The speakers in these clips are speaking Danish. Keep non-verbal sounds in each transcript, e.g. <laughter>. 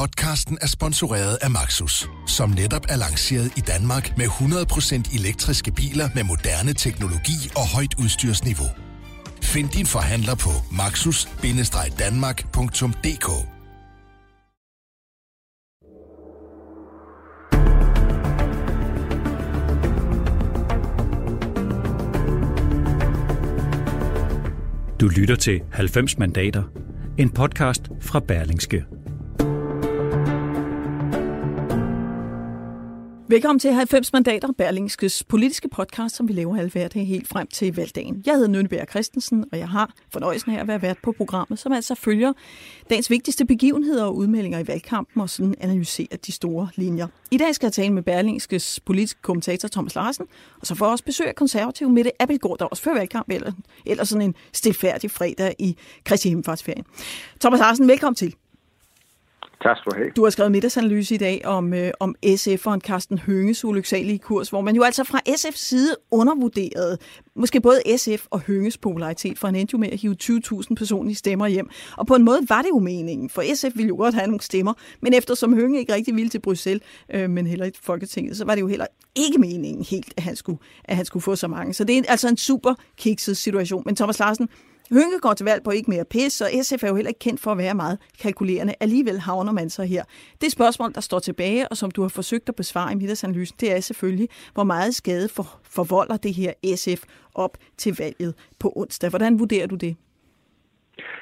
Podcasten er sponsoreret af Maxus, som netop er lanceret i Danmark med 100% elektriske biler med moderne teknologi og højt udstyrsniveau. Find din forhandler på maxus-danmark.dk Du lytter til 90 mandater, en podcast fra Berlingske. Velkommen til 90 mandater, Berlingskes politiske podcast, som vi laver halvhverdag helt frem til valgdagen. Jeg hedder Nønneberg Christensen, og jeg har fornøjelsen af at være vært på programmet, som altså følger dagens vigtigste begivenheder og udmeldinger i valgkampen og sådan analyserer de store linjer. I dag skal jeg tale med Berlingskes politiske kommentator Thomas Larsen, og så får jeg også besøg af konservativ Mette Appelgaard, der også før valgkamp, eller, eller sådan en stilfærdig fredag i Kristi Himmelfartsferien. Thomas Larsen, velkommen til. Tak skal du have. Du har skrevet middagsanalyse i dag om, øh, om SF'eren Carsten Hønges ulyksalige kurs, hvor man jo altså fra SF's side undervurderede måske både SF og Hønges popularitet, for han endte jo med at hive 20.000 personlige stemmer hjem. Og på en måde var det jo meningen, for SF ville jo godt have nogle stemmer, men eftersom Hønge ikke rigtig ville til Bruxelles, øh, men heller i Folketinget, så var det jo heller ikke meningen helt, at han skulle, at han skulle få så mange. Så det er altså en super kikset situation. Men Thomas Larsen, Hynke går til valg på ikke mere pis, og SF er jo heller ikke kendt for at være meget kalkulerende. Alligevel havner man så her. Det spørgsmål, der står tilbage, og som du har forsøgt at besvare i middagsanalysen, det er selvfølgelig, hvor meget skade for, forvolder det her SF op til valget på onsdag. Hvordan vurderer du det?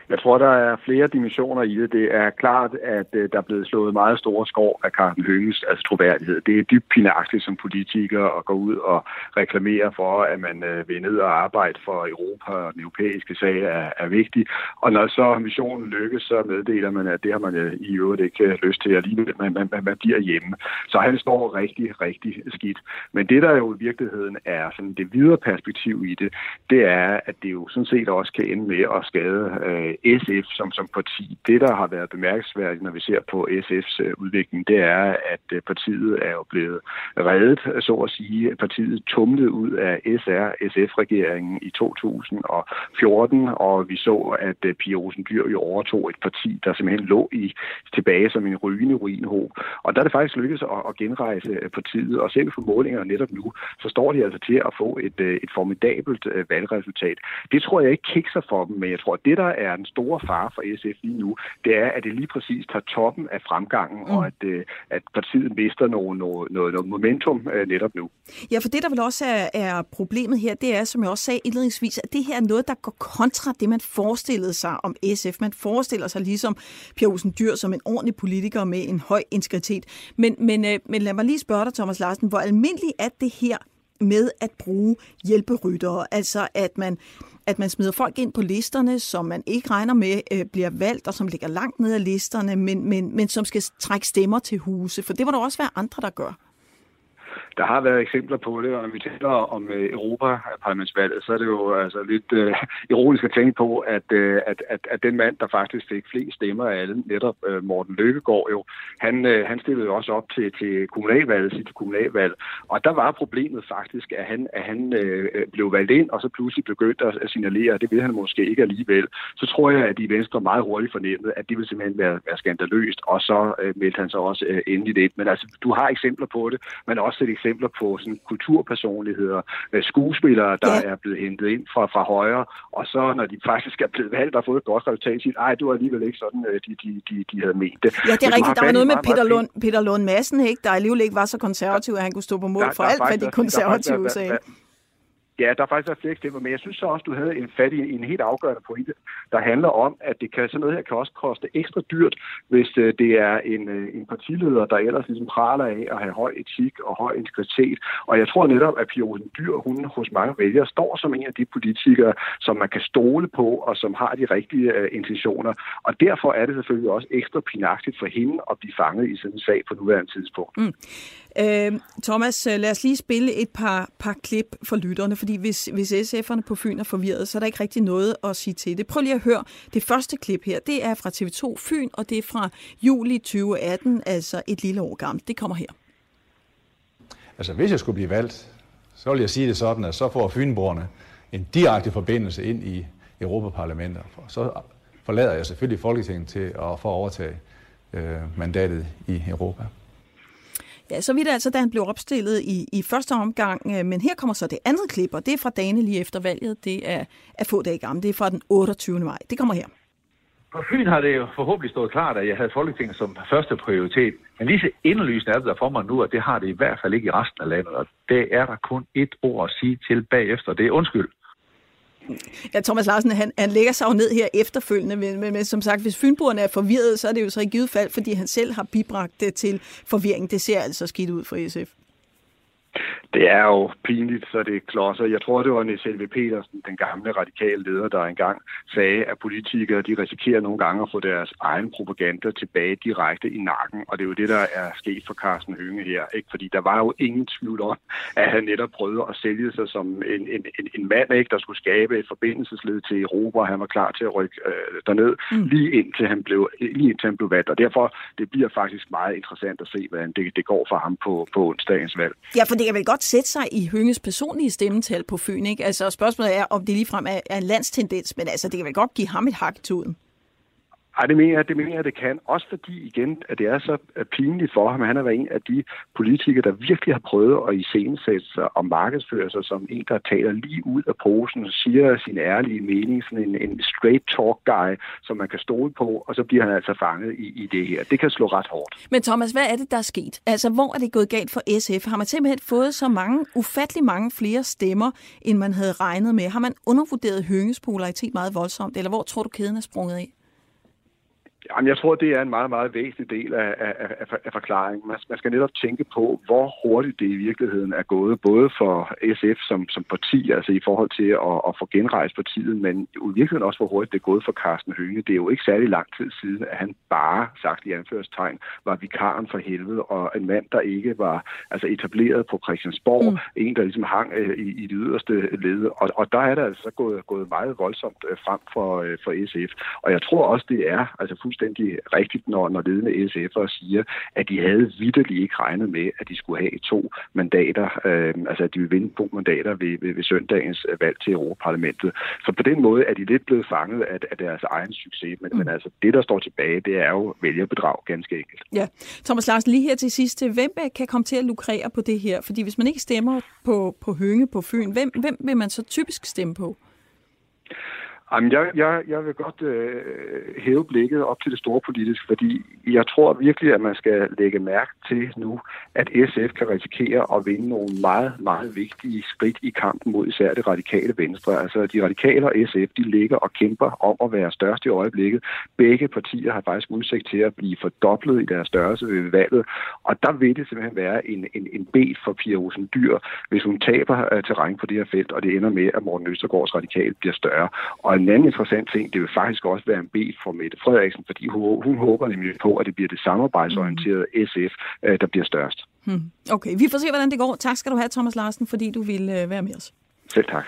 Jeg tror, der er flere dimensioner i det. Det er klart, at øh, der er blevet slået meget store skår af Carsten Hønges altså troværdighed. Det er dybt pinagtigt som politiker at gå ud og reklamere for, at man øh, vil ned og arbejde for Europa og den europæiske sag er, er vigtig. Og når så missionen lykkes, så meddeler man, at det har man øh, i øvrigt ikke lyst til alligevel. Man, man, man, man bliver hjemme. Så han står rigtig, rigtig skidt. Men det, der jo i virkeligheden er sådan det videre perspektiv i det, det er, at det jo sådan set også kan ende med at skade øh, SF som, som parti. Det, der har været bemærkelsesværdigt, når vi ser på SF's øh, udvikling, det er, at øh, partiet er jo blevet reddet, så at sige. Partiet tumlede ud af SR-SF-regeringen i 2014, og vi så, at øh, Pia Olsen Dyr jo overtog et parti, der simpelthen lå i tilbage som en rygende ruinhob. Og der er det faktisk lykkedes at, at genrejse øh, partiet, og selv på målinger netop nu, så står de altså til at få et, øh, et formidabelt øh, valgresultat. Det tror jeg ikke kikser for dem, men jeg tror, at det, der er den store fare for SF lige nu, det er, at det lige præcis tager toppen af fremgangen, mm. og at, øh, at partiet mister noget, noget, noget, noget momentum øh, netop nu. Ja, for det, der vel også er, er problemet her, det er, som jeg også sagde indledningsvis, at det her er noget, der går kontra det, man forestillede sig om SF. Man forestiller sig ligesom Pia Olsen Dyr som en ordentlig politiker med en høj integritet. Men, men, øh, men lad mig lige spørge dig, Thomas Larsen, hvor almindeligt er det her med at bruge hjælperyttere, altså at man at man smider folk ind på listerne, som man ikke regner med øh, bliver valgt, og som ligger langt ned ad listerne, men, men, men som skal trække stemmer til huse. For det må der også være andre, der gør. Der har været eksempler på det, og når vi taler om øh, Europaparlamentsvalget, så er det jo altså lidt øh, <laughs> ironisk at tænke på, at, øh, at, at, at den mand, der faktisk fik flest stemmer af alle, netop øh, Morten Løkkegaard jo, han, øh, han stillede jo også op til, til kommunalvalget, sit kommunalvalg, og der var problemet faktisk, at han, at han øh, blev valgt ind, og så pludselig begyndte at signalere, at det vil han måske ikke alligevel. Så tror jeg, at de venstre meget hurtigt fornemmede, at det ville simpelthen være, være skandaløst, og så øh, meldte han sig også øh, endeligt ind. Men altså, du har eksempler på det, men også et eksempler på sådan kulturpersonligheder, øh, skuespillere, der ja. er blevet hentet ind fra, fra højre, og så når de faktisk er blevet valgt og fået et godt resultat, siger ej, du er alligevel ikke sådan, øh, de, de, de, de havde ment det. Ja, det er rigtigt. Der var noget med Peter Lund, Peter Lund Madsen, ikke? der alligevel ikke var så konservativ, at han kunne stå på mål der, for der alt, hvad de konservative sagde. Ja, der er faktisk været flere eksempler, men jeg synes så også, du havde en fat i en helt afgørende pointe, der handler om, at det kan, sådan noget her kan også koste ekstra dyrt, hvis øh, det er en, øh, en partileder, der ellers ligesom praler af at have høj etik og høj integritet. Og jeg tror netop, at Pia Olsen Dyr, hun hos mange vælgere, står som en af de politikere, som man kan stole på, og som har de rigtige øh, intentioner. Og derfor er det selvfølgelig også ekstra pinagtigt for hende at blive fanget i sådan en sag på nuværende tidspunkt. Mm. Øhm, øh, Thomas, lad os lige spille et par, par klip for lytterne, fordi hvis, hvis SF'erne på Fyn er forvirret, så er der ikke rigtig noget at sige til det. Prøv lige at høre. Det første klip her, det er fra TV2 Fyn, og det er fra juli 2018, altså et lille år gammelt. Det kommer her. Altså, hvis jeg skulle blive valgt, så vil jeg sige det sådan, at så får Fynborgerne en direkte forbindelse ind i Europaparlamentet. Så forlader jeg selvfølgelig Folketinget til at få overtage øh, mandatet i Europa. Ja, så vidt altså, da han blev opstillet i, i første omgang. Øh, men her kommer så det andet klip, og det er fra dagene lige efter valget. Det er, er få dage gammel. Det er fra den 28. maj. Det kommer her. På Fyn har det jo forhåbentlig stået klart, at jeg havde Folketinget som første prioritet. Men lige så indlysende er det der for mig nu, at det har det i hvert fald ikke i resten af landet. Og det er der kun et ord at sige til bagefter. Det er undskyld. Ja, Thomas Larsen, han, han lægger sig jo ned her efterfølgende, men, men, men som sagt, hvis fynboerne er forvirret, så er det jo så i givet fald, fordi han selv har bibragt det til forvirring. Det ser altså skidt ud for SF. Det er jo pinligt, så det klodser. Jeg tror, det var Niels Helve Petersen, den gamle radikale leder, der engang sagde, at politikere de risikerer nogle gange at få deres egen propaganda tilbage direkte i nakken. Og det er jo det, der er sket for Carsten Hønge her. Ikke? Fordi der var jo ingen tvivl om, at han netop prøvede at sælge sig som en, en, en, en mand, ikke, der skulle skabe et forbindelsesled til Europa. Han var klar til at rykke øh, derned, mm. lige, indtil han blev, lige indtil han blev valgt. Og derfor det bliver faktisk meget interessant at se, hvordan det, det går for ham på, på onsdagens valg. Ja, for det kan vel godt sætte sig i Hønges personlige stemmetal på Fyn, ikke? Altså spørgsmålet er, om det ligefrem er, er en landstendens, men altså det kan vel godt give ham et hak i tuden. Ej, det mener jeg, det mener jeg, det kan. Også fordi, igen, at det er så øh, pinligt for ham. Han har været en af de politikere, der virkelig har prøvet at iscenesætte sig og markedsføre sig som en, der taler lige ud af posen og siger sin ærlige mening, sådan en, en straight talk guy, som man kan stole på, og så bliver han altså fanget i, i det her. Det kan slå ret hårdt. Men Thomas, hvad er det, der er sket? Altså, hvor er det gået galt for SF? Har man simpelthen fået så mange, ufattelig mange flere stemmer, end man havde regnet med? Har man undervurderet Hønges popularitet meget voldsomt, eller hvor tror du, kæden er sprunget af? Jamen, jeg tror, det er en meget, meget væsentlig del af, af, af, af forklaringen. Man, man skal netop tænke på, hvor hurtigt det i virkeligheden er gået, både for SF som, som parti, altså i forhold til at, at få genrejst partiet, men i virkeligheden også, hvor hurtigt det er gået for Carsten Hønge. Det er jo ikke særlig lang tid siden, at han bare, sagt i anførstegn, var vikaren for helvede, og en mand, der ikke var altså etableret på Christiansborg, mm. en, der ligesom hang øh, i, i det yderste led. Og, og der er det altså gået, gået meget voldsomt øh, frem for, øh, for SF. Og jeg tror også, det er altså fuldstændig rigtigt, når, når ledende SF'ere siger, at de havde vidderligt ikke regnet med, at de skulle have to mandater, øh, altså at de ville vinde to mandater ved, ved, ved søndagens valg til Europaparlamentet. Så på den måde er de lidt blevet fanget af, af deres egen succes, men, mm. men altså det, der står tilbage, det er jo vælgerbedrag, ganske enkelt. Ja. Thomas Larsen, lige her til sidst, hvem kan komme til at lukrere på det her? Fordi hvis man ikke stemmer på, på Hønge på Fyn, hvem, hvem vil man så typisk stemme på? Jamen, jeg, jeg, jeg vil godt øh, hæve blikket op til det store politiske, fordi jeg tror virkelig, at man skal lægge mærke til nu, at SF kan risikere at vinde nogle meget, meget vigtige skridt i kampen mod især det radikale venstre. Altså, de radikale og SF, de ligger og kæmper om at være størst i øjeblikket. Begge partier har faktisk udsigt til at blive fordoblet i deres størrelse ved valget, og der vil det simpelthen være en, en, en bed for Pia Olsen Dyr, hvis hun taber øh, terræn på det her felt, og det ender med, at Morten Østergaards radikal bliver større. Og en anden interessant ting, det vil faktisk også være en bed for Mette Frederiksen, fordi hun, hun håber nemlig på, at det bliver det samarbejdsorienterede SF, øh, der bliver størst. Hmm. Okay, vi får se, hvordan det går. Tak skal du have, Thomas Larsen, fordi du ville øh, være med os. Selv tak.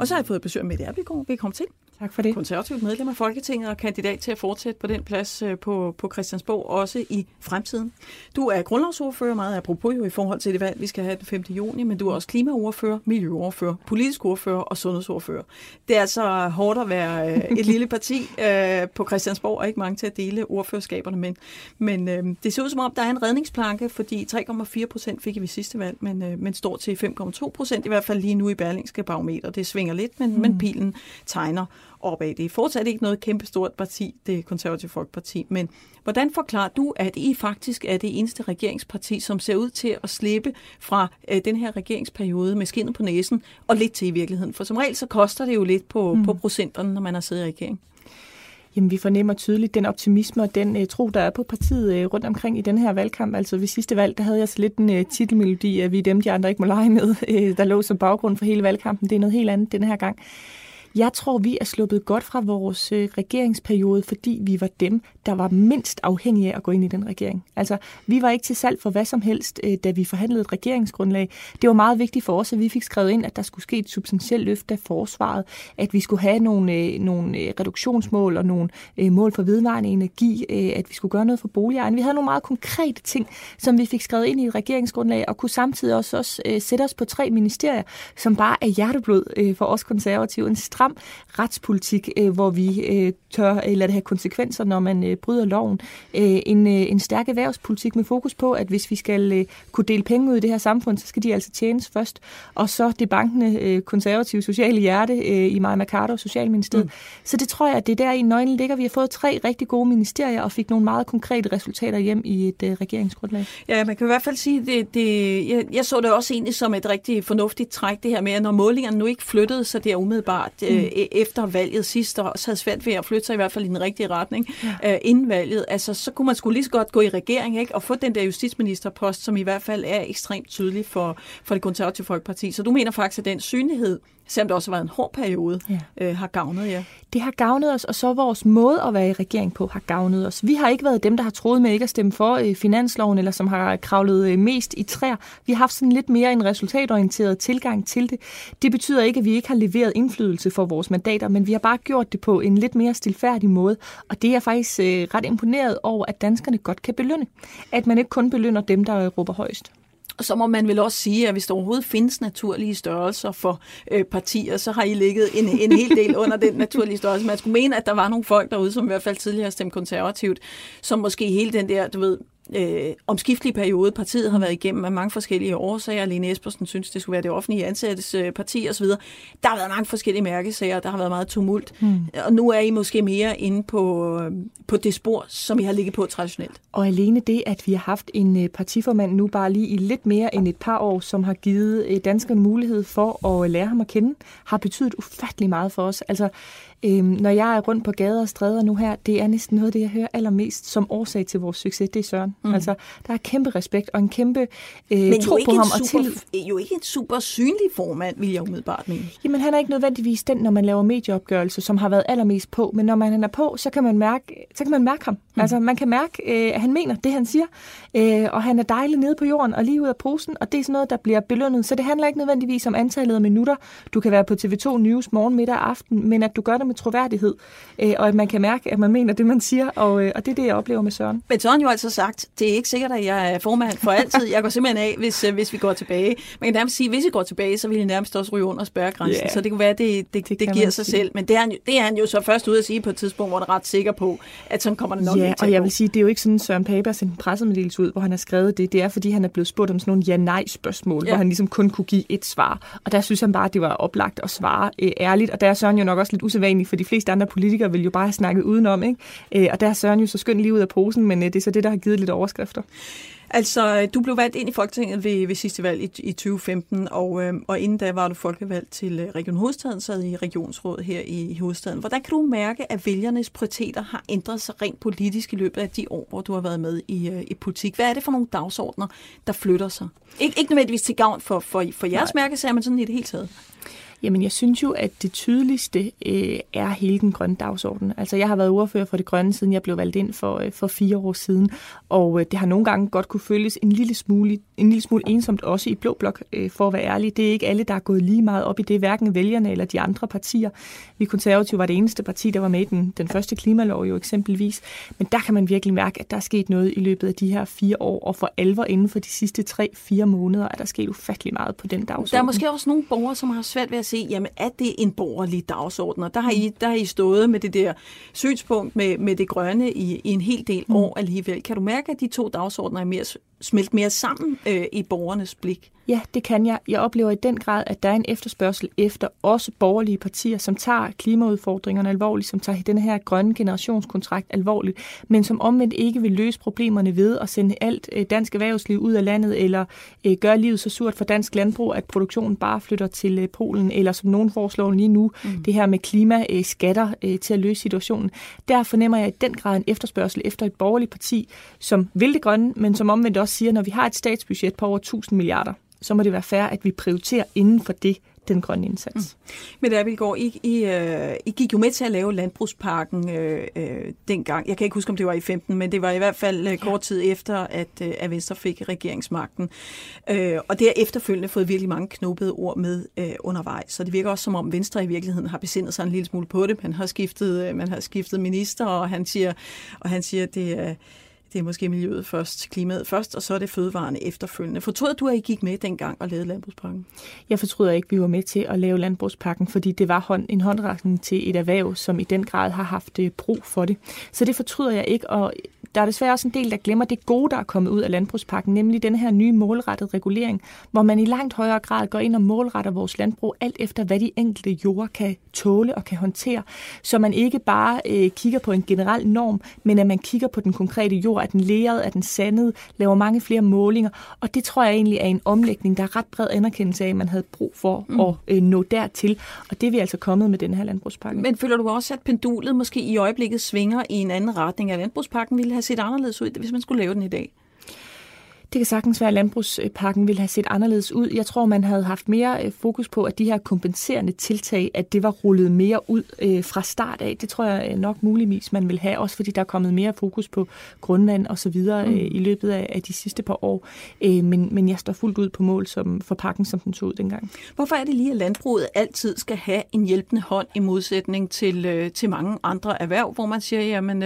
Og så har jeg fået besøg med Erbygård. Velkommen til. Tak for det. Konservativt medlem af Folketinget og kandidat til at fortsætte på den plads øh, på, på Christiansborg, også i fremtiden. Du er grundlovsordfører, meget apropos jo i forhold til det valg, vi skal have den 5. juni, men du er også klimaordfører, miljøordfører, politisk ordfører og sundhedsordfører. Det er altså hårdt at være øh, <laughs> et lille parti øh, på Christiansborg, og ikke mange til at dele ordførerskaberne, men, men det ser ud som om, der er en redningsplanke, fordi 3,4 procent fik vi sidste valg, men, men står til 5,2 procent, i hvert fald lige nu i Berlingske Barometer. Det svinger lidt, men, mm. men pilen tegner opad. Det er fortsat ikke noget kæmpestort parti, det konservative folkeparti, men hvordan forklarer du, at I faktisk er det eneste regeringsparti, som ser ud til at slippe fra øh, den her regeringsperiode med skinnet på næsen, og lidt til i virkeligheden? For som regel så koster det jo lidt på, mm. på procenterne, når man har siddet i regering. Jamen, vi fornemmer tydeligt den optimisme og den uh, tro, der er på partiet uh, rundt omkring i den her valgkamp. Altså ved sidste valg, der havde jeg så lidt en uh, titelmelodi, at vi er dem, de andre ikke må lege med, uh, <laughs> der lå som baggrund for hele valgkampen. Det er noget helt andet den her gang. Jeg tror, vi er sluppet godt fra vores øh, regeringsperiode, fordi vi var dem, der var mindst afhængige af at gå ind i den regering. Altså, vi var ikke til salg for hvad som helst, øh, da vi forhandlede et regeringsgrundlag. Det var meget vigtigt for os, at vi fik skrevet ind, at der skulle ske et substantielt løft af forsvaret, at vi skulle have nogle, øh, nogle øh, reduktionsmål og nogle øh, mål for vedvarende energi, øh, at vi skulle gøre noget for boligejerne. Vi havde nogle meget konkrete ting, som vi fik skrevet ind i et regeringsgrundlag, og kunne samtidig også, også sætte os på tre ministerier, som bare er hjerteblod for os konservative. En frem, retspolitik, øh, hvor vi øh, tør øh, lade det have konsekvenser, når man øh, bryder loven, øh, en, øh, en stærk erhvervspolitik med fokus på, at hvis vi skal øh, kunne dele penge ud i det her samfund, så skal de altså tjenes først, og så det bankende øh, konservative sociale hjerte øh, i Maja Mercado, Socialministeriet. Mm. Så det tror jeg, at det er der i nøglen ligger. Vi har fået tre rigtig gode ministerier og fik nogle meget konkrete resultater hjem i et øh, regeringsgrundlag. Ja, man kan i hvert fald sige, det, det, jeg, jeg så det også egentlig som et rigtig fornuftigt træk, det her med, at når målingerne nu ikke flyttede sig der umiddelbart mm. Øh, efter valget sidst, og også havde svært ved at flytte sig i hvert fald i den rigtige retning ja. øh, inden valget, altså så kunne man skulle lige så godt gå i regering ikke? og få den der justitsministerpost, som i hvert fald er ekstremt tydelig for, for det konservative folkeparti. Så du mener faktisk, at den synlighed selvom det også har været en hård periode, ja. øh, har gavnet jer. Ja. Det har gavnet os, og så vores måde at være i regering på har gavnet os. Vi har ikke været dem, der har troet med ikke at stemme for øh, finansloven, eller som har kravlet øh, mest i træer. Vi har haft sådan lidt mere en resultatorienteret tilgang til det. Det betyder ikke, at vi ikke har leveret indflydelse for vores mandater, men vi har bare gjort det på en lidt mere stilfærdig måde. Og det er jeg faktisk øh, ret imponeret over, at danskerne godt kan belønne. At man ikke kun belønner dem, der råber højst. Og så må man vel også sige, at hvis der overhovedet findes naturlige størrelser for øh, partier, så har I ligget en, en hel del under den naturlige størrelse. Man skulle mene, at der var nogle folk derude, som i hvert fald tidligere stemte konservativt, som måske hele den der, du ved, øh, omskiftelig periode, partiet har været igennem af mange forskellige årsager. Lene Espersen synes, det skulle være det offentlige ansættes øh, parti osv. Der har været mange forskellige mærkesager, der har været meget tumult. Hmm. Og nu er I måske mere inde på, øh, på det spor, som I har ligget på traditionelt. Og alene det, at vi har haft en øh, partiformand nu bare lige i lidt mere end et par år, som har givet øh, danskerne mulighed for at lære ham at kende, har betydet ufattelig meget for os. Altså, Øhm, når jeg er rundt på gader og stræder nu her, det er næsten noget af det, jeg hører allermest som årsag til vores succes, det er Søren. Mm. Altså, der er kæmpe respekt og en kæmpe øh, Men tro på ham. Super, og til... jo ikke en super synlig formand, vil jeg umiddelbart mene. Jamen, han er ikke nødvendigvis den, når man laver medieopgørelse, som har været allermest på. Men når man er på, så kan man mærke, så kan man mærke ham. Mm. Altså, man kan mærke, øh, at han mener det, han siger. Øh, og han er dejlig nede på jorden og lige ud af posen, og det er sådan noget, der bliver belønnet. Så det handler ikke nødvendigvis om antallet af minutter. Du kan være på TV2 News morgen, middag og aften, men at du gør det med troværdighed, øh, og at man kan mærke, at man mener det, man siger, og, øh, og det er det, jeg oplever med Søren. Men Søren jo altså sagt, det er ikke sikkert, at jeg er formand for altid. Jeg går simpelthen af, hvis, øh, hvis vi går tilbage. Man kan nærmest sige, at hvis vi går tilbage, så vil I nærmest også ryge under spærregrænsen, yeah. så det kunne være, at det, det, det, det giver sig sige. selv. Men det er, han, det er han jo så først ude at sige på et tidspunkt, hvor han er ret sikker på, at sådan kommer det nok Ja, og jeg vil sige, det er jo ikke sådan, Søren Paper sendt en pressemeddelelse ud, hvor han har skrevet det. Det er, fordi han er blevet spurgt om sådan nogle ja-nej-spørgsmål, ja. hvor han ligesom kun kunne give et svar. Og der synes han bare, at det var oplagt at svare øh, ærligt. Og der er Søren jo nok også lidt usædvanligt, for de fleste andre politikere vil jo bare have snakket udenom. Ikke? Øh, og der er Søren jo så skønt lige ud af posen, men øh, det er så det, der har givet lidt overskrifter. Altså, du blev valgt ind i Folketinget ved, ved sidste valg i, i 2015, og, øh, og inden da var du folkevalgt til øh, Region Hovedstaden, sad i regionsrådet her i, i Hovedstaden. Hvordan kan du mærke, at vælgernes prioriteter har ændret sig rent politisk i løbet af de år, hvor du har været med i, øh, i politik? Hvad er det for nogle dagsordner, der flytter sig? Ik- ikke nødvendigvis til gavn for, for, for jeres mærkesager, men sådan i det hele taget. Jamen, jeg synes jo, at det tydeligste øh, er hele den grønne dagsorden. Altså, jeg har været ordfører for det grønne, siden jeg blev valgt ind for, øh, for fire år siden, og øh, det har nogle gange godt kunne føles en lille smule, en lille smule ensomt, også i Blå Blok, øh, for at være ærlig. Det er ikke alle, der er gået lige meget op i det, hverken vælgerne eller de andre partier. Vi konservative var det eneste parti, der var med i den, den første klimalov jo eksempelvis, men der kan man virkelig mærke, at der er sket noget i løbet af de her fire år, og for alvor inden for de sidste tre-fire måneder er der sket ufattelig meget på den dagsorden. Der er måske også nogle borgere, som har svært ved at se, jamen er det en borgerlig dagsorden? Og der har I, der har I stået med det der synspunkt med, med det grønne i, i en hel del mm. år alligevel. Kan du mærke, at de to dagsordner er mere, smeltet mere sammen øh, i borgernes blik? Ja, det kan jeg. Jeg oplever i den grad, at der er en efterspørgsel efter også borgerlige partier, som tager klimaudfordringerne alvorligt, som tager den her grønne generationskontrakt alvorligt, men som omvendt ikke vil løse problemerne ved at sende alt øh, dansk erhvervsliv ud af landet, eller øh, gøre livet så surt for dansk landbrug, at produktionen bare flytter til øh, Polen, eller som nogen foreslår lige nu, mm. det her med klimaskatter til at løse situationen. Der fornemmer jeg i den grad en efterspørgsel efter et borgerligt parti, som vil det grønne, men som omvendt også siger, når vi har et statsbudget på over 1000 milliarder, så må det være fair, at vi prioriterer inden for det den grønne indsats. Mm. Men der, går, I, I, uh, I gik jo med til at lave landbrugsparken uh, uh, dengang. Jeg kan ikke huske, om det var i 15, men det var i hvert fald uh, kort tid efter, at, uh, at Venstre fik regeringsmagten. Uh, og det har efterfølgende fået virkelig mange knubbede ord med uh, undervejs. Så det virker også som om Venstre i virkeligheden har besindet sig en lille smule på det. Man har skiftet, uh, man har skiftet minister, og han siger, og han siger det er... Det er måske miljøet først, klimaet først, og så er det fødevarene efterfølgende. Fortryder du, at I gik med dengang og lavede landbrugspakken? Jeg fortryder ikke, at vi var med til at lave landbrugspakken, fordi det var en håndretning til et erhverv, som i den grad har haft øh, brug for det. Så det fortryder jeg ikke, og der er desværre også en del, der glemmer det gode, der er kommet ud af landbrugspakken, nemlig den her nye målrettede regulering, hvor man i langt højere grad går ind og målretter vores landbrug alt efter, hvad de enkelte jorder kan tåle og kan håndtere. Så man ikke bare øh, kigger på en generel norm, men at man kigger på den konkrete jord, er den læret, er den sandet, laver mange flere målinger. Og det tror jeg egentlig er en omlægning, der er ret bred anerkendelse af, at man havde brug for mm. at øh, nå dertil. Og det er vi altså kommet med den her landbrugspakke. Men føler du også, at pendulet måske i øjeblikket svinger i en anden retning, af landbrugspakken ville have set anderledes ud, hvis man skulle lave den i dag? Det kan sagtens være, at landbrugspakken ville have set anderledes ud. Jeg tror, man havde haft mere øh, fokus på, at de her kompenserende tiltag, at det var rullet mere ud øh, fra start af. Det tror jeg øh, nok muligvis, man vil have, også fordi der er kommet mere fokus på grundvand og så videre mm. i løbet af, de sidste par år. men, men jeg står fuldt ud på mål som, for pakken, som den så ud dengang. Hvorfor er det lige, at landbruget altid skal have en hjælpende hånd i modsætning til, til mange andre erhverv, hvor man siger, jamen,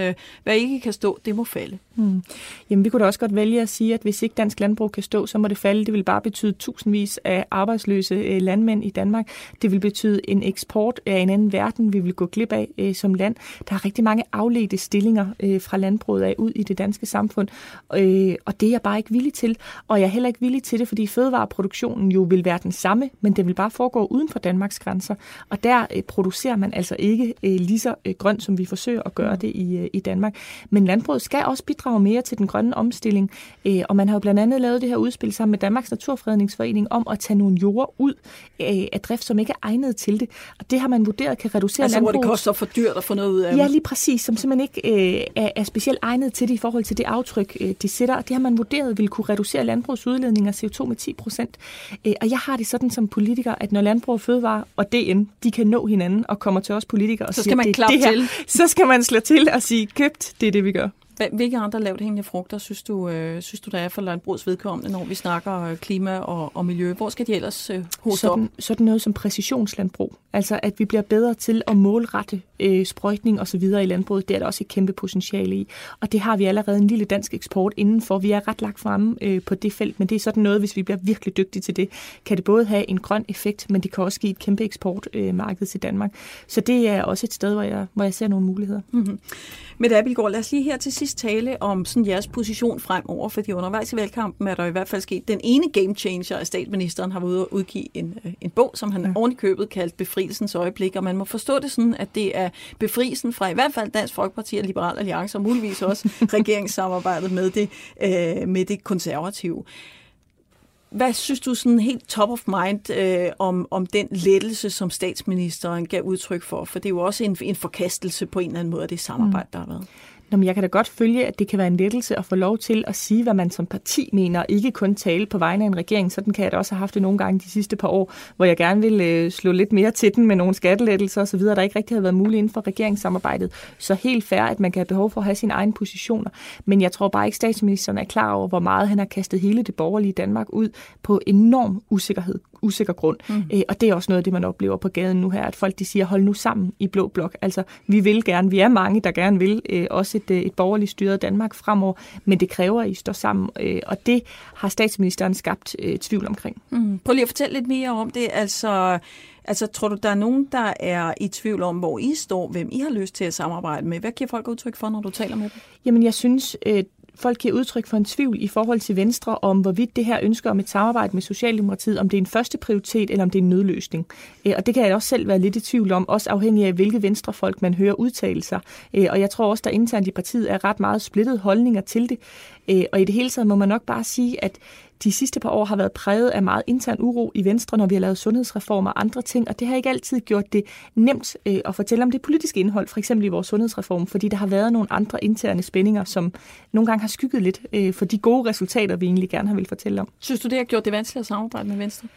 hvad ikke kan stå, det må falde? Mm. Jamen, vi kunne da også godt vælge at sige, at hvis ikke dansk landbrug kan stå, så må det falde. Det vil bare betyde tusindvis af arbejdsløse øh, landmænd i Danmark. Det vil betyde en eksport af en anden verden, vi vil gå glip af øh, som land. Der er rigtig mange afledte stillinger øh, fra landbruget af ud i det danske samfund, og det er jeg bare ikke villig til. Og jeg er heller ikke villig til det, fordi fødevareproduktionen jo vil være den samme, men det vil bare foregå uden for Danmarks grænser. Og der producerer man altså ikke lige så grønt, som vi forsøger at gøre det i, i Danmark. Men landbruget skal også bidrage mere til den grønne omstilling, og man har jo blandt andet lavet det her udspil sammen med Danmarks Naturfredningsforening om at tage nogle jorder ud af drift, som ikke er egnet til det. Og det har man vurderet kan reducere altså, landbrug. hvor det koster for dyrt at få noget ud af Ja, lige præcis, som simpelthen ikke øh, er, er specielt egnet til det i forhold til det aftryk, øh, de sætter. Og det har man vurderet vil kunne reducere landbrugets udledning af CO2 med 10 procent. Øh, og jeg har det sådan som politiker, at når landbrug og fødevare og DN, de kan nå hinanden og kommer til os politikere og så siger, man det, det her, til. <laughs> så skal man slå til og sige, købt, det er det, vi gør. Hvilke andre lavt hængende frugter synes du, øh, synes du, der er for landbrugets vedkommende, når vi snakker øh, klima og, og miljø? Hvor skal de ellers øh, hoste sådan, op? Sådan noget som præcisionslandbrug. Altså, at vi bliver bedre til at målrette øh, sprøjtning osv. i landbruget. Det er der også et kæmpe potentiale i. Og det har vi allerede en lille dansk eksport indenfor. Vi er ret lagt fremme øh, på det felt, men det er sådan noget, hvis vi bliver virkelig dygtige til det, kan det både have en grøn effekt, men det kan også give et kæmpe eksportmarked øh, til Danmark. Så det er også et sted, hvor jeg, hvor jeg ser nogle muligheder. Mm-hmm. Mette Abelgaard, lad os lige her til sidst tale om sådan jeres position fremover, fordi undervejs i valgkampen er der i hvert fald sket den ene game changer, at statsministeren har været ude at udgive en, øh, en bog, som han ja. i købet kaldt Befrielsens øjeblik, og man må forstå det sådan, at det er befrielsen fra i hvert fald Dansk Folkeparti og Liberal Alliance, og muligvis også <laughs> regeringssamarbejdet med det, øh, med det konservative. Hvad synes du sådan helt top of mind øh, om, om den lettelse, som statsministeren gav udtryk for? For det er jo også en, en forkastelse på en eller anden måde af det samarbejde, mm. der har været. Nå, men jeg kan da godt følge, at det kan være en lettelse at få lov til at sige, hvad man som parti mener, ikke kun tale på vegne af en regering. Sådan kan jeg da også have haft det nogle gange de sidste par år, hvor jeg gerne ville øh, slå lidt mere til den med nogle skattelettelser osv., der ikke rigtig har været muligt inden for regeringssamarbejdet. Så helt fair, at man kan have behov for at have sine egne positioner. Men jeg tror bare ikke, statsministeren er klar over, hvor meget han har kastet hele det borgerlige Danmark ud på enorm usikkerhed, usikker grund. Mm. Øh, og det er også noget af det, man oplever på gaden nu her, at folk de siger, hold nu sammen i blå blok. Altså, vi vil gerne, vi er mange, der gerne vil øh, også et, øh, et borgerligt styret Danmark fremover, men det kræver, at I står sammen, øh, og det har statsministeren skabt øh, tvivl omkring. Mm. Prøv lige at fortælle lidt mere om det. Altså, altså, tror du, der er nogen, der er i tvivl om, hvor I står, hvem I har lyst til at samarbejde med? Hvad giver folk udtryk for, når du taler med dem? Jamen, jeg synes, øh, folk giver udtryk for en tvivl i forhold til Venstre om, hvorvidt det her ønsker om et samarbejde med Socialdemokratiet, om det er en første prioritet eller om det er en nødløsning. Øh, og det kan jeg også selv være lidt i tvivl om, også afhængig af, hvilke venstrefolk man hører udtale sig. Øh, og jeg tror også, der internt i partiet er ret meget splittet holdninger til det. Øh, og i det hele taget må man nok bare sige, at de sidste par år har været præget af meget intern uro i Venstre, når vi har lavet sundhedsreformer og andre ting, og det har ikke altid gjort det nemt øh, at fortælle om det politiske indhold, for eksempel i vores sundhedsreform, fordi der har været nogle andre interne spændinger, som nogle gange har skygget lidt øh, for de gode resultater, vi egentlig gerne har vil fortælle om. Synes du, det har gjort det vanskeligt at samarbejde med Venstre?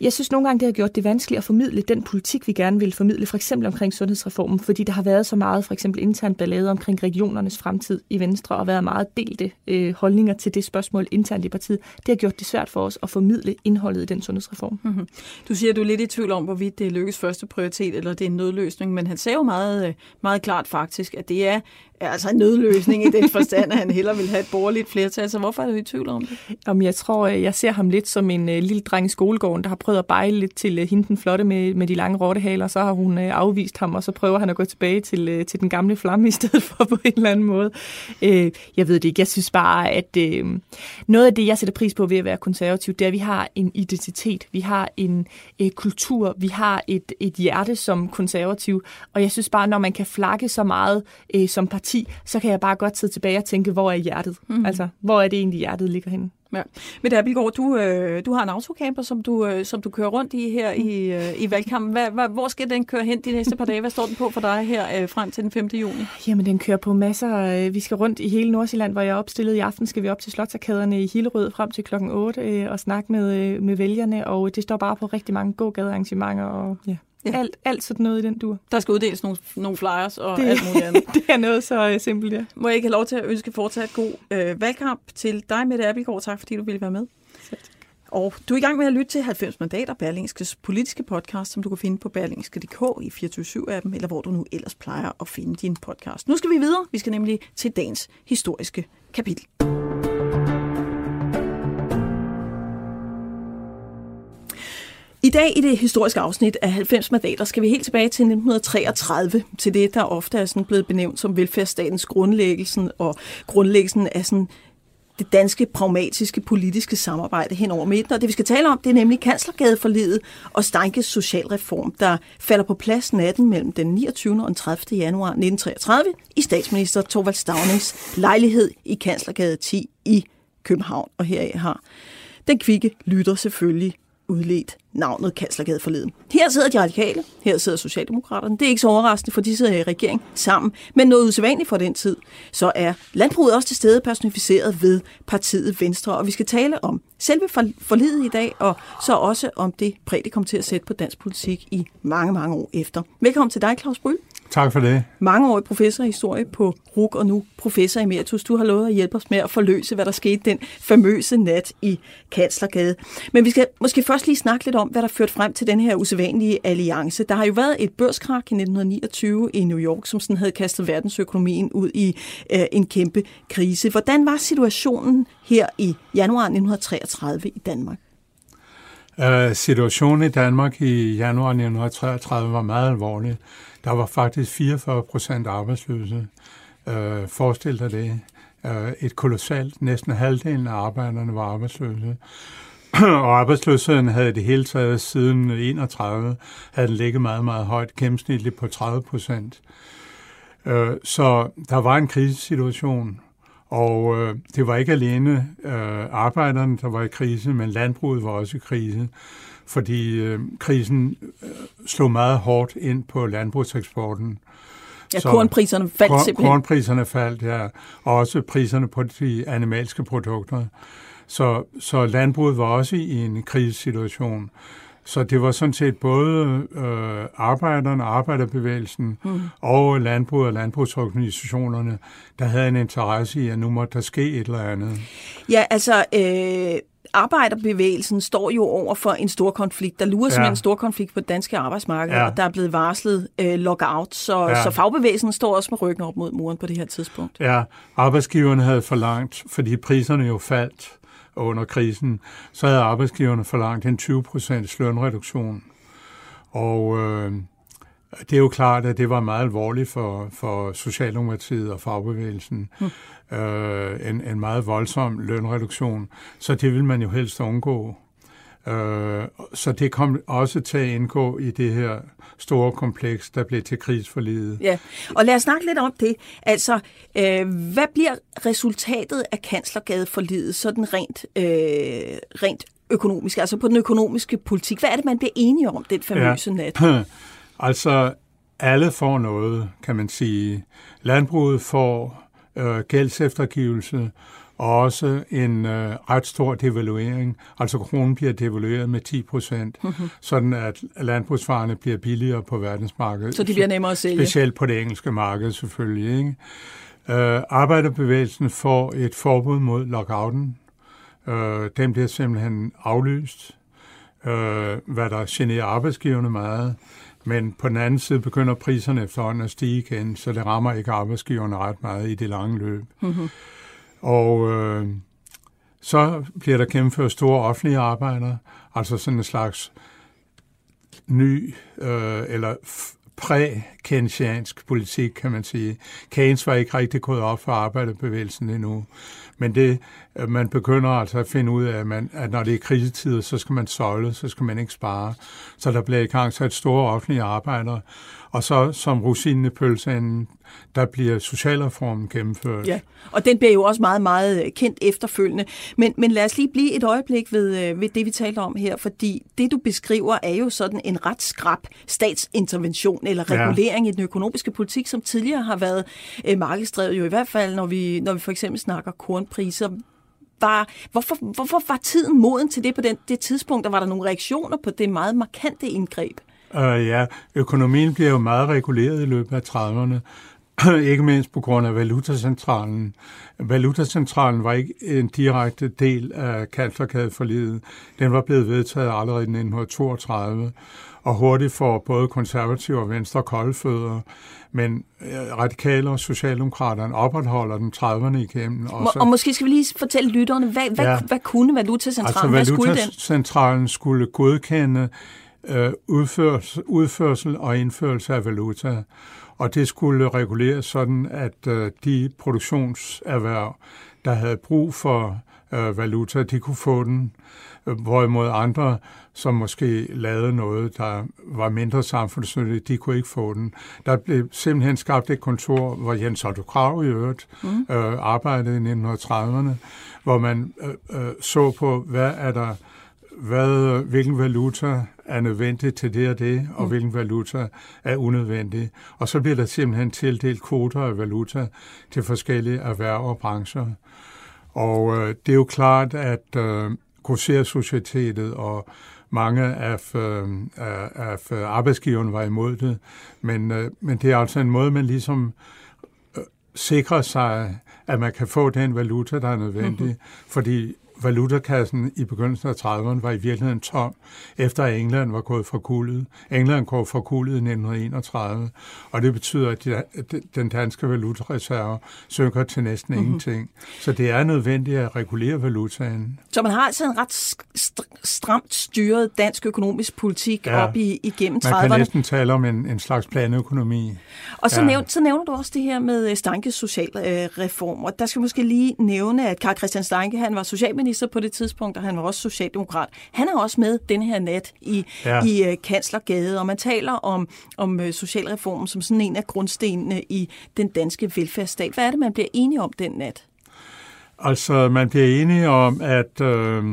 Jeg synes nogle gange, det har gjort det vanskeligt at formidle den politik, vi gerne vil formidle, for eksempel omkring sundhedsreformen, fordi der har været så meget for eksempel internt ballade omkring regionernes fremtid i Venstre, og været meget delte øh, holdninger til det spørgsmål internt i partiet. Det har gjort det svært for os at formidle indholdet i den sundhedsreform. Mm-hmm. Du siger, at du er lidt i tvivl om, hvorvidt det lykkes første prioritet, eller det er en nødløsning, men han sagde jo meget, øh, meget klart faktisk, at det er altså en nødløsning i den <laughs> forstand, at han hellere vil have et borgerligt flertal. Så hvorfor er du i tvivl om det? Om jeg tror, øh, jeg ser ham lidt som en uh, lille dreng i skolegården, der har prøvet at bejle lidt til uh, hende den flotte med, med de lange rottehaler, så har hun uh, afvist ham, og så prøver han at gå tilbage til, uh, til den gamle flamme i stedet for på en eller anden måde. Uh, jeg ved det ikke. Jeg synes bare, at uh, noget af det, jeg sætter pris på ved at være konservativ, det er, at vi har en identitet, vi har en uh, kultur, vi har et, et hjerte som konservativ, og jeg synes bare, når man kan flakke så meget uh, som parti, parti, så kan jeg bare godt sidde tilbage og tænke, hvor er hjertet? Mm. Altså, hvor er det egentlig, hjertet ligger henne? Ja. Men der, Bilgaard, du, øh, du har en autocamper, som du, øh, som du kører rundt i her i, øh, i valgkampen. Hvad, hvad, hvor skal den køre hen de næste par dage? Hvad står den på for dig her øh, frem til den 5. juni? Jamen, den kører på masser. Øh, vi skal rundt i hele Nordsjælland, hvor jeg er opstillet i aften. Skal vi op til Slotsarkaderne i Hillerød frem til klokken 8 øh, og snakke med, øh, med vælgerne. Og det står bare på rigtig mange gågadearrangementer. Og, ja. Ja. Alt, alt sådan noget i den dur. Der skal uddeles nogle, nogle flyers og det, alt muligt andet. <laughs> det er noget så uh, simpelt, ja. Må jeg ikke have lov til at ønske fortsat god øh, valgkamp til dig, Mette Abelgaard. Tak, fordi du ville være med. Selv. Og du er i gang med at lytte til 90 mandater, Berlingskes politiske podcast, som du kan finde på berlingske.dk i 24-7-appen, eller hvor du nu ellers plejer at finde din podcast. Nu skal vi videre. Vi skal nemlig til dagens historiske kapitel. I dag i det historiske afsnit af 90 mandater skal vi helt tilbage til 1933, til det, der ofte er sådan blevet benævnt som velfærdsstatens grundlæggelsen og grundlæggelsen af sådan det danske pragmatiske politiske samarbejde hen over midten. Og det vi skal tale om, det er nemlig kanslergadeforliget og Steinkes socialreform, der falder på plads natten mellem den 29. og den 30. januar 1933 i statsminister Torvald Stavnings lejlighed i Kanslergade 10 i København. Og her har den kvikke lytter selvfølgelig udledt navnet Kanslergade forleden. Her sidder de radikale, her sidder Socialdemokraterne. Det er ikke så overraskende, for de sidder i regering sammen. Men noget usædvanligt for den tid, så er landbruget også til stede personificeret ved partiet Venstre. Og vi skal tale om selve forlidet i dag, og så også om det præg, det til at sætte på dansk politik i mange, mange år efter. Velkommen til dig, Claus Bryl. Tak for det. Mangeårig professor i historie på RUK, og nu professor emeritus. Du har lovet at hjælpe os med at forløse, hvad der skete den famøse nat i Kanslergade. Men vi skal måske først lige snakke lidt om, hvad der førte frem til den her usædvanlige alliance. Der har jo været et børskrak i 1929 i New York, som sådan havde kastet verdensøkonomien ud i øh, en kæmpe krise. Hvordan var situationen her i januar 1933 i Danmark? Uh, situationen i Danmark i januar 1933 var meget alvorlig. Der var faktisk 44 procent arbejdsløse. Øh, forestil dig det. Øh, et kolossalt, næsten halvdelen af arbejderne var arbejdsløse. <clears throat> og arbejdsløsheden havde det hele taget siden 31, havde den ligget meget, meget højt, gennemsnitligt på 30 procent. Uh, så der var en krisesituation, og øh, det var ikke alene øh, arbejderne, der var i krise, men landbruget var også i krise, fordi øh, krisen øh, slog meget hårdt ind på landbrugseksporten. Ja, så kornpriserne faldt korn, simpelthen. Kornpriserne faldt, ja. Og også priserne på de animalske produkter. Så, så landbruget var også i en krisesituation. Så det var sådan set både øh, arbejderne, arbejderbevægelsen mm. og landbruget og landbrugsorganisationerne, der havde en interesse i, at nu måtte der ske et eller andet. Ja, altså... Øh arbejderbevægelsen står jo over for en stor konflikt. Der lurer ja. en stor konflikt på det danske arbejdsmarked, ja. og der er blevet varslet øh, lockout, så, ja. så fagbevægelsen står også med ryggen op mod muren på det her tidspunkt. Ja, arbejdsgiverne havde forlangt, fordi priserne jo faldt, under krisen, så havde arbejdsgiverne forlangt en 20% lønreduktion. Og øh, det er jo klart, at det var meget alvorligt for, for Socialdemokratiet og fagbevægelsen. Mm. Øh, en, en meget voldsom lønreduktion. Så det vil man jo helst undgå. Øh, så det kom også til at indgå i det her store kompleks, der blev til krigsforlidet. Ja, og lad os snakke lidt om det. Altså, øh, hvad bliver resultatet af kanslergadeforlidet sådan rent, øh, rent økonomisk, altså på den økonomiske politik? Hvad er det, man bliver enige om den famøse ja. nat? <clears throat> altså, alle får noget, kan man sige. Landbruget får øh, gældseftergivelse, og også en øh, ret stor devaluering. Altså kronen bliver devalueret med 10 procent, mm-hmm. sådan at landbrugsvarerne bliver billigere på verdensmarkedet. Så de bliver nemmere at sælge? Specielt på det engelske marked selvfølgelig. Ikke? Øh, arbejderbevægelsen får et forbud mod lockouten. Øh, den bliver simpelthen aflyst, øh, hvad der generer arbejdsgiverne meget. Men på den anden side begynder priserne efterhånden at stige igen, så det rammer ikke arbejdsgiverne ret meget i det lange løb. Mm-hmm. Og øh, så bliver der gennemført store offentlige arbejder, altså sådan en slags ny øh, eller præ-keynesiansk politik, kan man sige. Keynes var ikke rigtig gået op for arbejderbevægelsen endnu. Men det, man begynder altså at finde ud af, at, man, at når det er krisetider, så skal man søjle, så skal man ikke spare. Så der bliver i gang sat store offentlige arbejder. Og så som rosinen i pølsen, der bliver socialreformen gennemført. Ja, og den bliver jo også meget, meget kendt efterfølgende. Men, men lad os lige blive et øjeblik ved, øh, ved det, vi taler om her, fordi det, du beskriver, er jo sådan en ret skrab statsintervention eller regulering ja. i den økonomiske politik, som tidligere har været øh, markedsdrevet, jo i hvert fald, når vi, når vi for eksempel snakker kornpriser. Var, hvorfor, hvorfor var tiden moden til det på den, det tidspunkt, og var der nogle reaktioner på det meget markante indgreb? Uh, ja, økonomien bliver jo meget reguleret i løbet af 30'erne, <clears throat> ikke mindst på grund af valutacentralen. Valutacentralen var ikke en direkte del af kanslerkadeforliget. Den var blevet vedtaget allerede i 1932, og hurtigt for både konservative og venstre koldfødder. Men øh, radikale og socialdemokraterne opretholder den 30'erne igennem. Og, og måske skal vi lige fortælle lytterne, hvad, hvad, ja, hvad kunne valutacentralen? Altså valutacentralen skulle, skulle godkende øh, udførsel, udførsel og indførelse af valuta. Og det skulle reguleres sådan, at øh, de produktionserhverv, der havde brug for øh, valuta, de kunne få den. Hvorimod andre, som måske lavede noget, der var mindre samfundsnyttigt, de kunne ikke få den. Der blev simpelthen skabt et kontor, hvor Jens Otto Krav i øvrigt mm. øh, arbejdede i 1930'erne, hvor man øh, øh, så på, hvad er der hvad, hvilken valuta er nødvendig til det og det, og mm. hvilken valuta er unødvendig. Og så bliver der simpelthen tildelt kvoter af valuta til forskellige erhverv og brancher. Og øh, det er jo klart, at øh, Grosser-societetet og mange af, øh, af, af arbejdsgiverne var imod det, men, øh, men det er altså en måde, man ligesom øh, sikrer sig, at man kan få den valuta, der er nødvendig, mm-hmm. fordi valutakassen i begyndelsen af 30'erne var i virkeligheden tom, efter at England var gået fra kuldet. England går fra kuldet i 1931, og det betyder, at den danske valutareserve synker til næsten mm-hmm. ingenting. Så det er nødvendigt at regulere valutaen. Så man har altså en ret stramt styret dansk økonomisk politik ja, op i, igennem 30'erne. Man kan næsten tale om en, en slags planøkonomi. Og så, ja. nævner, så nævner du også det her med Stankes socialreform, og der skal måske lige nævne, at Karl Christian Stanke, han var socialminister statsminister på det tidspunkt, og han var også socialdemokrat. Han er også med den her nat i, ja. i uh, Kanslergade, og man taler om, om uh, socialreformen som sådan en af grundstenene i den danske velfærdsstat. Hvad er det, man bliver enige om den nat? Altså, man bliver enige om, at øh,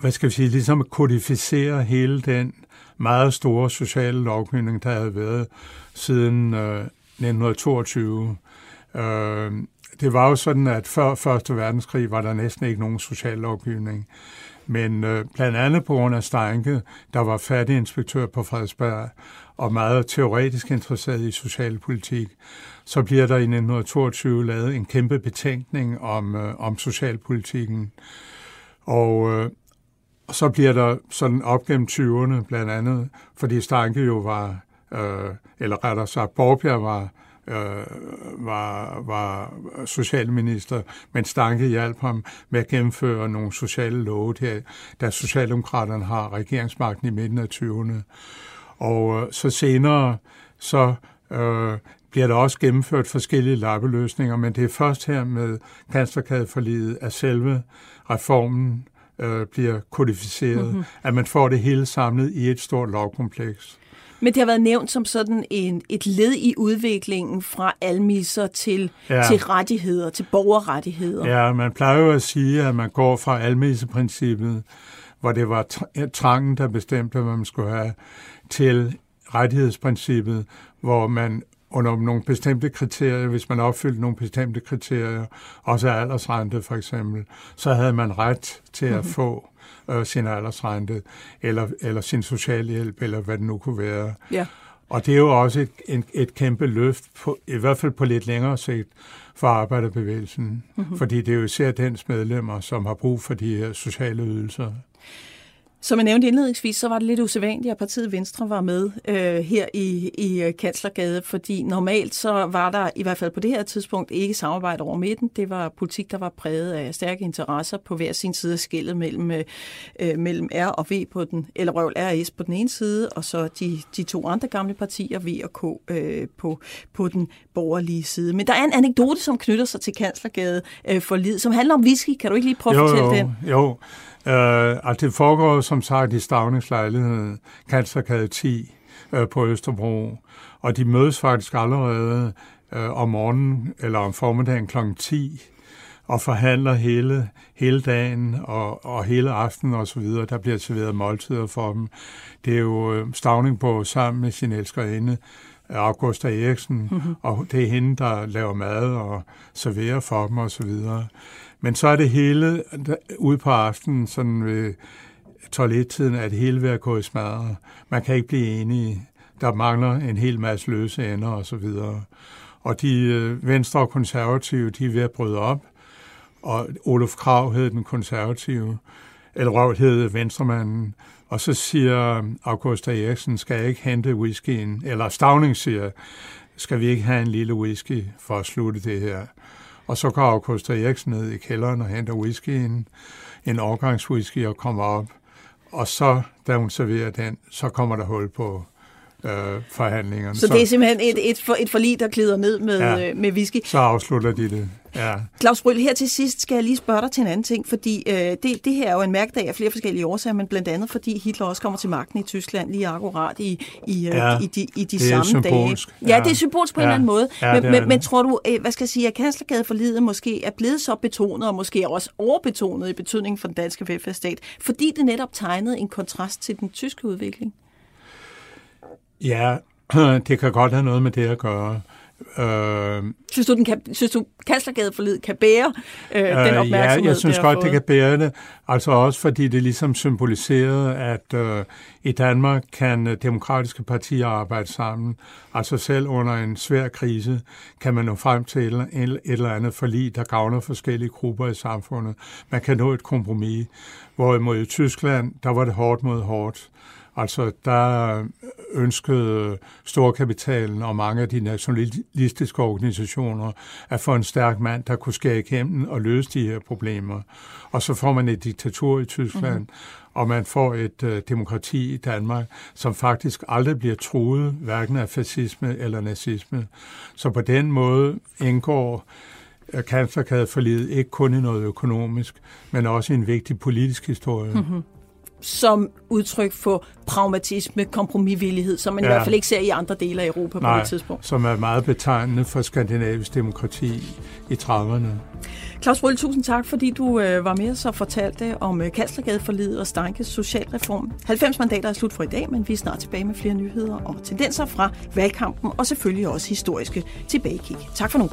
hvad skal vi sige, ligesom kodificere hele den meget store sociale lovgivning, der havde været siden øh, 1922. Øh, det var jo sådan, at før Første Verdenskrig var der næsten ikke nogen sociallovgivning. Men øh, blandt andet på grund af Steinke, der var fattig inspektør på Frederiksberg, og meget teoretisk interesseret i socialpolitik, så bliver der i 1922 lavet en kæmpe betænkning om, øh, om socialpolitikken. Og øh, så bliver der sådan op gennem 20'erne blandt andet, fordi Steinke jo var, øh, eller rettere sagt, Borbjerg var øh, var, var socialminister, men Stanke hjalp ham med at gennemføre nogle sociale love, der, da Socialdemokraterne har regeringsmagten i midten af 20'erne. Og øh, så senere, så øh, bliver der også gennemført forskellige lappeløsninger, men det er først her med kanslerkadeforliget, at selve reformen øh, bliver kodificeret, mm-hmm. at man får det hele samlet i et stort lovkompleks. Men det har været nævnt som sådan en, et led i udviklingen fra almisser til, ja. til rettigheder, til borgerrettigheder. Ja, man plejer jo at sige, at man går fra almisseprincippet, hvor det var trangen, der bestemte, hvad man skulle have, til rettighedsprincippet, hvor man under nogle bestemte kriterier, hvis man opfyldte nogle bestemte kriterier, også aldersrente for eksempel, så havde man ret til at mhm. få øh, sin aldersrente, eller, eller sin socialhjælp, eller hvad det nu kunne være. Ja. Og det er jo også et, et, et kæmpe løft, på, i hvert fald på lidt længere sigt, for arbejderbevægelsen. Mm-hmm. Fordi det er jo især dens medlemmer, som har brug for de her sociale ydelser. Som jeg nævnte indledningsvis, så var det lidt usædvanligt, at partiet Venstre var med øh, her i, i øh, Kanslergade, fordi normalt så var der i hvert fald på det her tidspunkt ikke samarbejde over midten. Det var politik, der var præget af stærke interesser på hver sin side af skillet mellem, øh, øh mellem R og V på den, eller røvel R på den ene side, og så de, de to andre gamle partier, V og K, øh, på, på den borgerlige side. Men der er en anekdote, som knytter sig til Kanslergade øh, for lid, som handler om whisky. Kan du ikke lige prøve at fortælle jo, den? Jo, Øh, og det foregår som sagt i Stavningslejligheden, Kanslergade 10 øh, på Østerbro. Og de mødes faktisk allerede øh, om morgenen eller om formiddagen kl. 10 og forhandler hele, hele dagen og, og hele aftenen og så videre. Der bliver serveret måltider for dem. Det er jo øh, Stavning på sammen med sin elskerinde, Augusta Eriksen, mm-hmm. og det er hende, der laver mad og serverer for dem og så videre. Men så er det hele ude på aftenen, sådan ved toilettiden, at det hele ved at gå i smadre. Man kan ikke blive enige. Der mangler en hel masse løse ender og så videre. Og de øh, venstre og konservative, de er ved at bryde op. Og Olof Krav hed den konservative, eller Røv hed venstremanden. Og så siger Augusta Eriksen, skal jeg ikke hente whiskyen? Eller Stavning siger, skal vi ikke have en lille whisky for at slutte det her? Og så går August Eriksen ned i kælderen og henter whiskyen, en årgangswhisky og kommer op. Og så, da hun serverer den, så kommer der hul på øh, forhandlingerne. Så, så det er simpelthen et, et, for, et forlig, der glider ned med, ja, øh, med whisky. Så afslutter de det. Ja. Claus Bryl, her til sidst skal jeg lige spørge dig til en anden ting, fordi øh, det, det her er jo en mærkedag af flere forskellige årsager, men blandt andet fordi Hitler også kommer til magten i Tyskland lige akkurat i, i, øh, ja, i de, i de samme dage. Ja, det er symbolsk på ja. en eller anden måde. Ja, men, men, men tror du, øh, hvad skal jeg sige, at kanslergade for livet måske er blevet så betonet, og måske også overbetonet i betydningen for den danske velfærdsstat, fordi det netop tegnede en kontrast til den tyske udvikling? Ja, <clears throat> det kan godt have noget med det at gøre. Øh, synes du, den kan, synes du Kanslergadeforlid kan bære øh, den opmærksomhed? Ja, jeg synes godt, fået? det kan bære det. Altså også fordi det ligesom symboliserede, at øh, i Danmark kan øh, demokratiske partier arbejde sammen. Altså selv under en svær krise kan man nå frem til et, et eller andet forlig, der gavner forskellige grupper i samfundet. Man kan nå et kompromis. Hvorimod i Tyskland, der var det hårdt mod hårdt. Altså, der ønskede storkapitalen og mange af de nationalistiske organisationer at få en stærk mand, der kunne skære igennem og løse de her problemer. Og så får man et diktatur i Tyskland, mm-hmm. og man får et uh, demokrati i Danmark, som faktisk aldrig bliver truet, hverken af fascisme eller nazisme. Så på den måde indgår øh, kanslerkadeforliget ikke kun i noget økonomisk, men også i en vigtig politisk historie. Mm-hmm som udtryk for pragmatisme, kompromisvillighed, som man ja. i hvert fald ikke ser i andre dele af Europa Nej, på det tidspunkt. som er meget betegnende for skandinavisk demokrati i 30'erne. Claus Brøl, tusind tak, fordi du øh, var med os og fortalte om øh, Kanslergadeforlidet og Stankes socialreform. 90 mandater er slut for i dag, men vi er snart tilbage med flere nyheder og tendenser fra valgkampen, og selvfølgelig også historiske tilbagekig. Tak for nu.